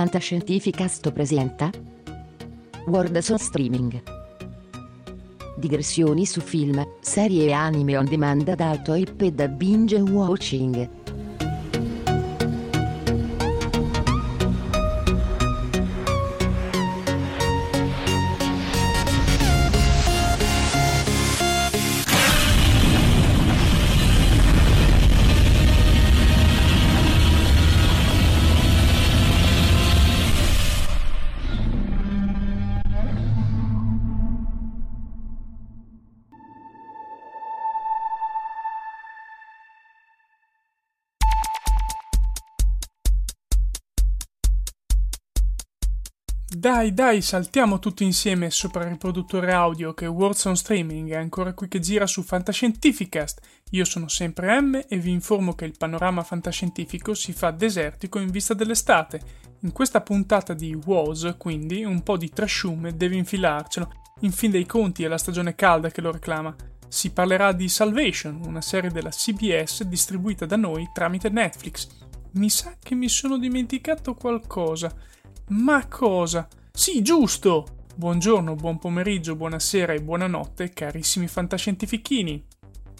Fantascientificast presenta World on Streaming. Digressioni su film, serie e anime on demand ad alto IP e da binge watching Dai, dai, saltiamo tutti insieme sopra il riproduttore audio che on Streaming è ancora qui che gira su Fantascientificast. Io sono sempre M e vi informo che il panorama fantascientifico si fa desertico in vista dell'estate. In questa puntata di WOS, quindi, un po' di trashume deve infilarcelo. In fin dei conti è la stagione calda che lo reclama. Si parlerà di Salvation, una serie della CBS distribuita da noi tramite Netflix. Mi sa che mi sono dimenticato qualcosa. Ma cosa? Sì, giusto! Buongiorno, buon pomeriggio, buonasera e buonanotte, carissimi fantascientifichini.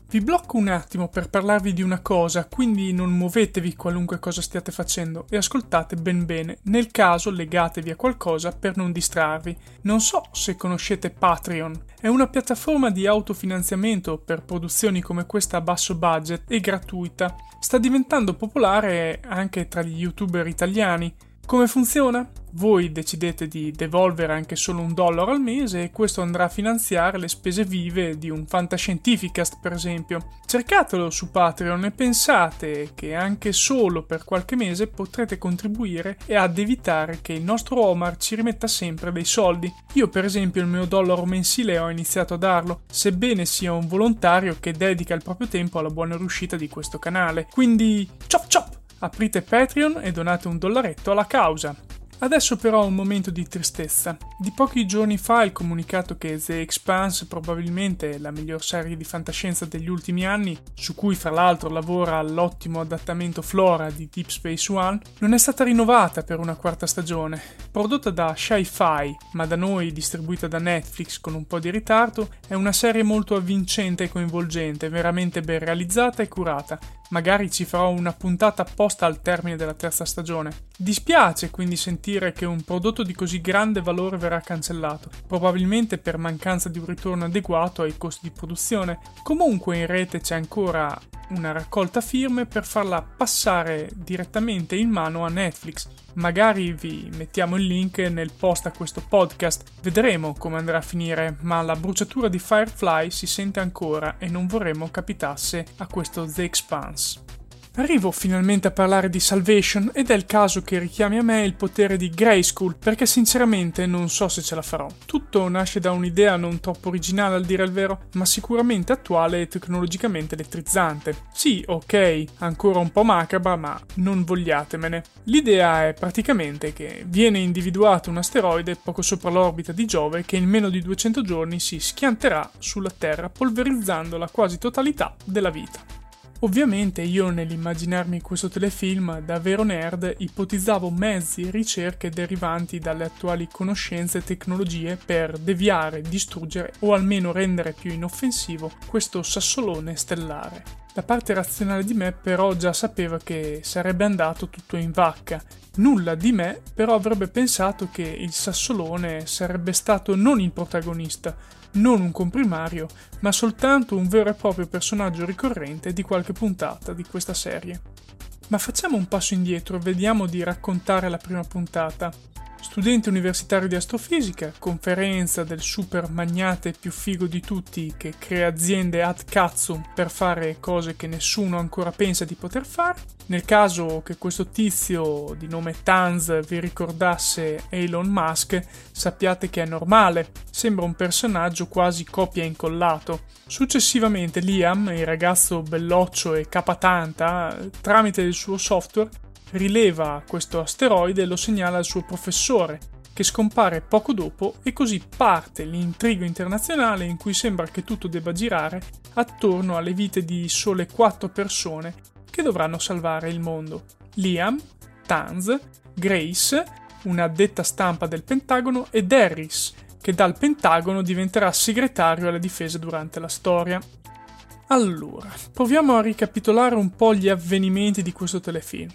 Vi blocco un attimo per parlarvi di una cosa, quindi non muovetevi qualunque cosa stiate facendo e ascoltate ben bene. Nel caso legatevi a qualcosa per non distrarvi. Non so se conoscete Patreon. È una piattaforma di autofinanziamento per produzioni come questa a basso budget e gratuita. Sta diventando popolare anche tra gli youtuber italiani. Come funziona? Voi decidete di devolvere anche solo un dollaro al mese e questo andrà a finanziare le spese vive di un Fantascientificast, per esempio. Cercatelo su Patreon e pensate che anche solo per qualche mese potrete contribuire e ad evitare che il nostro Omar ci rimetta sempre dei soldi. Io, per esempio, il mio dollaro mensile ho iniziato a darlo, sebbene sia un volontario che dedica il proprio tempo alla buona riuscita di questo canale. Quindi, chop chop! Aprite Patreon e donate un dollaretto alla causa. Adesso però un momento di tristezza. Di pochi giorni fa il comunicato che The Expanse probabilmente la miglior serie di fantascienza degli ultimi anni, su cui fra l'altro lavora l'ottimo adattamento Flora di Deep Space One, non è stata rinnovata per una quarta stagione. Prodotta da Sci-Fi, ma da noi distribuita da Netflix con un po' di ritardo, è una serie molto avvincente e coinvolgente, veramente ben realizzata e curata, Magari ci farò una puntata apposta al termine della terza stagione. Dispiace quindi sentire che un prodotto di così grande valore verrà cancellato, probabilmente per mancanza di un ritorno adeguato ai costi di produzione. Comunque in rete c'è ancora una raccolta firme per farla passare direttamente in mano a Netflix. Magari vi mettiamo il link nel post a questo podcast. Vedremo come andrà a finire, ma la bruciatura di Firefly si sente ancora e non vorremmo capitasse a questo The Expanse. Arrivo finalmente a parlare di Salvation ed è il caso che richiami a me il potere di Grayskull, perché sinceramente non so se ce la farò. Tutto nasce da un'idea non troppo originale al dire il vero, ma sicuramente attuale e tecnologicamente elettrizzante. Sì, ok, ancora un po' macabra, ma non vogliatemene. L'idea è praticamente che viene individuato un asteroide poco sopra l'orbita di Giove che in meno di 200 giorni si schianterà sulla Terra polverizzando la quasi totalità della vita. Ovviamente io nell'immaginarmi questo telefilm da vero nerd ipotizzavo mezzi e ricerche derivanti dalle attuali conoscenze e tecnologie per deviare, distruggere o almeno rendere più inoffensivo questo sassolone stellare. La parte razionale di me però già sapeva che sarebbe andato tutto in vacca. Nulla di me però avrebbe pensato che il sassolone sarebbe stato non il protagonista, non un comprimario, ma soltanto un vero e proprio personaggio ricorrente di qualche puntata di questa serie. Ma facciamo un passo indietro e vediamo di raccontare la prima puntata. Studente universitario di astrofisica, conferenza del super magnate più figo di tutti che crea aziende ad cazzum per fare cose che nessuno ancora pensa di poter fare. Nel caso che questo tizio di nome Tanz vi ricordasse Elon Musk, sappiate che è normale, sembra un personaggio quasi copia e incollato. Successivamente Liam, il ragazzo belloccio e capatanta, tramite il suo software rileva questo asteroide e lo segnala al suo professore, che scompare poco dopo e così parte l'intrigo internazionale in cui sembra che tutto debba girare attorno alle vite di sole quattro persone che dovranno salvare il mondo. Liam, Tanz, Grace una addetta stampa del Pentagono, ed Harris, che dal Pentagono diventerà segretario alla difesa durante la storia. Allora, proviamo a ricapitolare un po' gli avvenimenti di questo telefilm.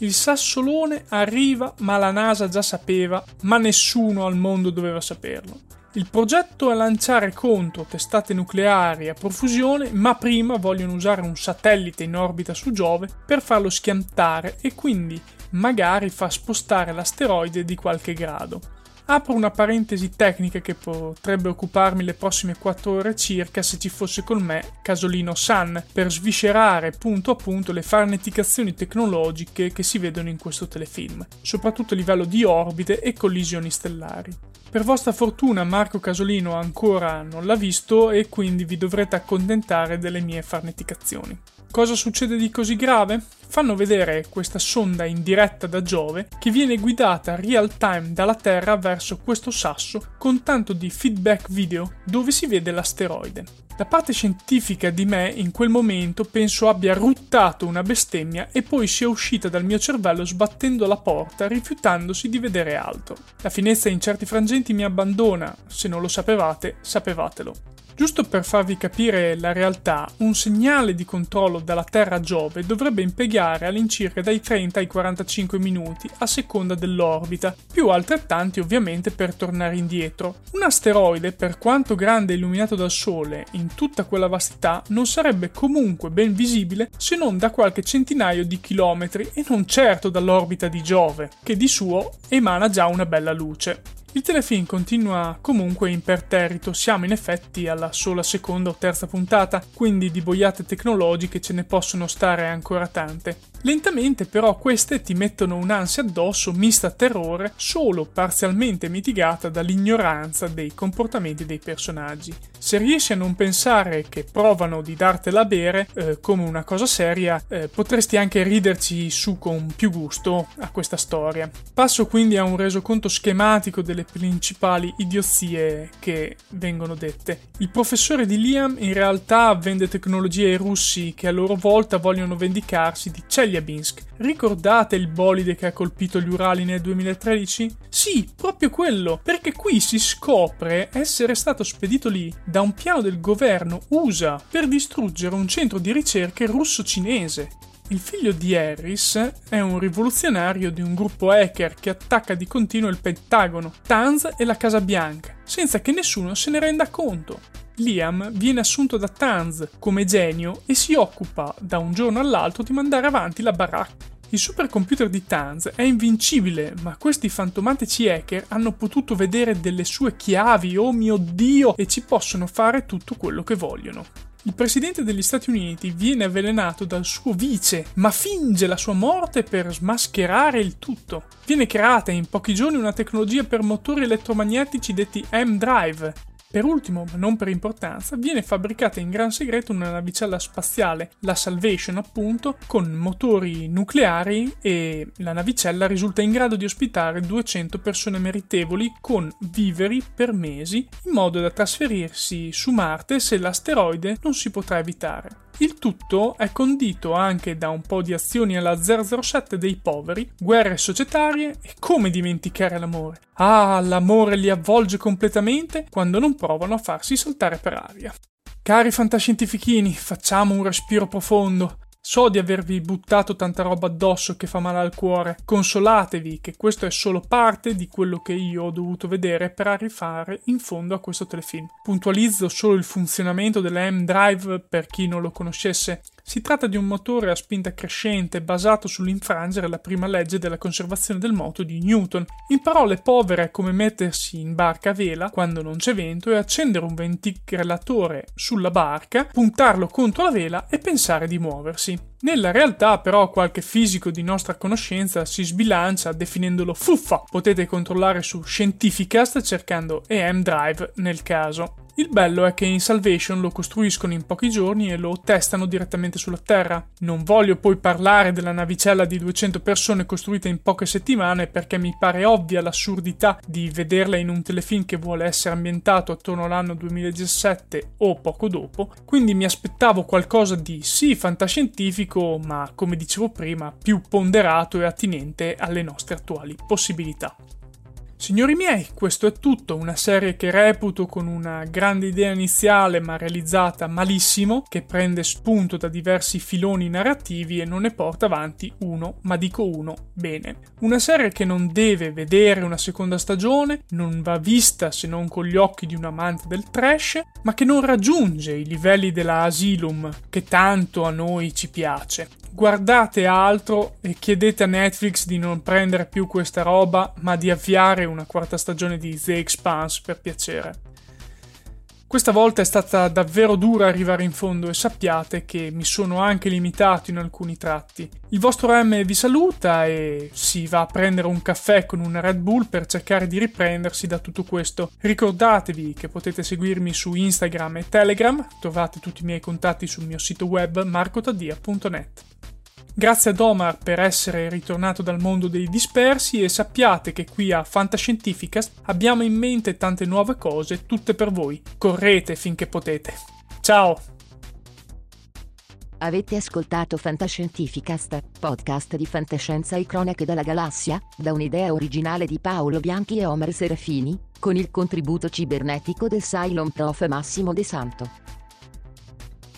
Il sassolone arriva, ma la NASA già sapeva, ma nessuno al mondo doveva saperlo. Il progetto è lanciare contro testate nucleari a profusione, ma prima vogliono usare un satellite in orbita su Giove per farlo schiantare e quindi magari far spostare l'asteroide di qualche grado. Apro una parentesi tecnica che potrebbe occuparmi le prossime 4 ore circa se ci fosse con me Casolino San per sviscerare punto a punto le farneticazioni tecnologiche che si vedono in questo telefilm, soprattutto a livello di orbite e collisioni stellari. Per vostra fortuna Marco Casolino ancora non l'ha visto e quindi vi dovrete accontentare delle mie farneticazioni. Cosa succede di così grave? Fanno vedere questa sonda in diretta da Giove che viene guidata real time dalla Terra verso questo sasso con tanto di feedback video dove si vede l'asteroide. La parte scientifica di me in quel momento penso abbia ruttato una bestemmia e poi sia uscita dal mio cervello sbattendo la porta, rifiutandosi di vedere altro. La finezza in certi frangenti mi abbandona, se non lo sapevate, sapevatelo. Giusto per farvi capire la realtà, un segnale di controllo dalla Terra a Giove dovrebbe impiegare all'incirca dai 30 ai 45 minuti a seconda dell'orbita, più altrettanti ovviamente per tornare indietro. Un asteroide, per quanto grande e illuminato dal Sole, in tutta quella vastità, non sarebbe comunque ben visibile se non da qualche centinaio di chilometri e non certo dall'orbita di Giove, che di suo emana già una bella luce. Il telefilm continua comunque imperterrito, siamo in effetti alla sola seconda o terza puntata, quindi di boiate tecnologiche ce ne possono stare ancora tante. Lentamente però queste ti mettono un'ansia addosso mista a terrore, solo parzialmente mitigata dall'ignoranza dei comportamenti dei personaggi. Se riesci a non pensare che provano di dartela a bere eh, come una cosa seria, eh, potresti anche riderci su con più gusto a questa storia. Passo quindi a un resoconto schematico delle principali idiozie che vengono dette. Il professore di Liam in realtà vende tecnologie ai russi che a loro volta vogliono vendicarsi di Chelyabinsk. Ricordate il bolide che ha colpito gli Urali nel 2013? Sì, proprio quello, perché qui si scopre essere stato spedito lì da un piano del governo USA per distruggere un centro di ricerche russo-cinese. Il figlio di Harris è un rivoluzionario di un gruppo hacker che attacca di continuo il Pentagono, Tanz e la Casa Bianca, senza che nessuno se ne renda conto. Liam viene assunto da Tanz come genio e si occupa da un giorno all'altro di mandare avanti la baracca. Il supercomputer di Tanz è invincibile, ma questi fantomatici hacker hanno potuto vedere delle sue chiavi, oh mio dio, e ci possono fare tutto quello che vogliono. Il presidente degli Stati Uniti viene avvelenato dal suo vice, ma finge la sua morte per smascherare il tutto. Viene creata in pochi giorni una tecnologia per motori elettromagnetici detti M-Drive, per ultimo, ma non per importanza, viene fabbricata in gran segreto una navicella spaziale, la Salvation appunto, con motori nucleari e la navicella risulta in grado di ospitare 200 persone meritevoli con viveri per mesi, in modo da trasferirsi su Marte se l'asteroide non si potrà evitare. Il tutto è condito anche da un po' di azioni alla 007 dei poveri, guerre societarie e come dimenticare l'amore. Ah, l'amore li avvolge completamente quando non provano a farsi saltare per aria. Cari fantascientifichini, facciamo un respiro profondo. So di avervi buttato tanta roba addosso che fa male al cuore. Consolatevi che questo è solo parte di quello che io ho dovuto vedere per arrivare in fondo a questo telefilm. Puntualizzo solo il funzionamento della M-Drive per chi non lo conoscesse. Si tratta di un motore a spinta crescente basato sull'infrangere la prima legge della conservazione del moto di Newton. In parole povere è come mettersi in barca a vela quando non c'è vento e accendere un ventilatore sulla barca, puntarlo contro la vela e pensare di muoversi. Nella realtà però qualche fisico di nostra conoscenza si sbilancia definendolo fuffa. Potete controllare su Scientificast cercando EM Drive nel caso. Il bello è che in Salvation lo costruiscono in pochi giorni e lo testano direttamente sulla Terra. Non voglio poi parlare della navicella di 200 persone costruita in poche settimane perché mi pare ovvia l'assurdità di vederla in un telefilm che vuole essere ambientato attorno all'anno 2017 o poco dopo, quindi mi aspettavo qualcosa di sì fantascientifico, ma come dicevo prima, più ponderato e attinente alle nostre attuali possibilità. Signori miei, questo è tutto, una serie che reputo con una grande idea iniziale ma realizzata malissimo, che prende spunto da diversi filoni narrativi e non ne porta avanti uno, ma dico uno, bene. Una serie che non deve vedere una seconda stagione, non va vista se non con gli occhi di un amante del trash, ma che non raggiunge i livelli della Asylum che tanto a noi ci piace guardate altro e chiedete a Netflix di non prendere più questa roba, ma di avviare una quarta stagione di The Expanse per piacere. Questa volta è stata davvero dura arrivare in fondo e sappiate che mi sono anche limitato in alcuni tratti. Il vostro M vi saluta e si va a prendere un caffè con una Red Bull per cercare di riprendersi da tutto questo. Ricordatevi che potete seguirmi su Instagram e Telegram, trovate tutti i miei contatti sul mio sito web marcotadia.net. Grazie ad Omar per essere ritornato dal mondo dei dispersi e sappiate che qui a Fantascientificast abbiamo in mente tante nuove cose, tutte per voi. Correte finché potete. Ciao! Avete ascoltato Fantascientificast, podcast di fantascienza e cronache dalla galassia, da un'idea originale di Paolo Bianchi e Omar Serafini, con il contributo cibernetico del Cylon Prof Massimo De Santo.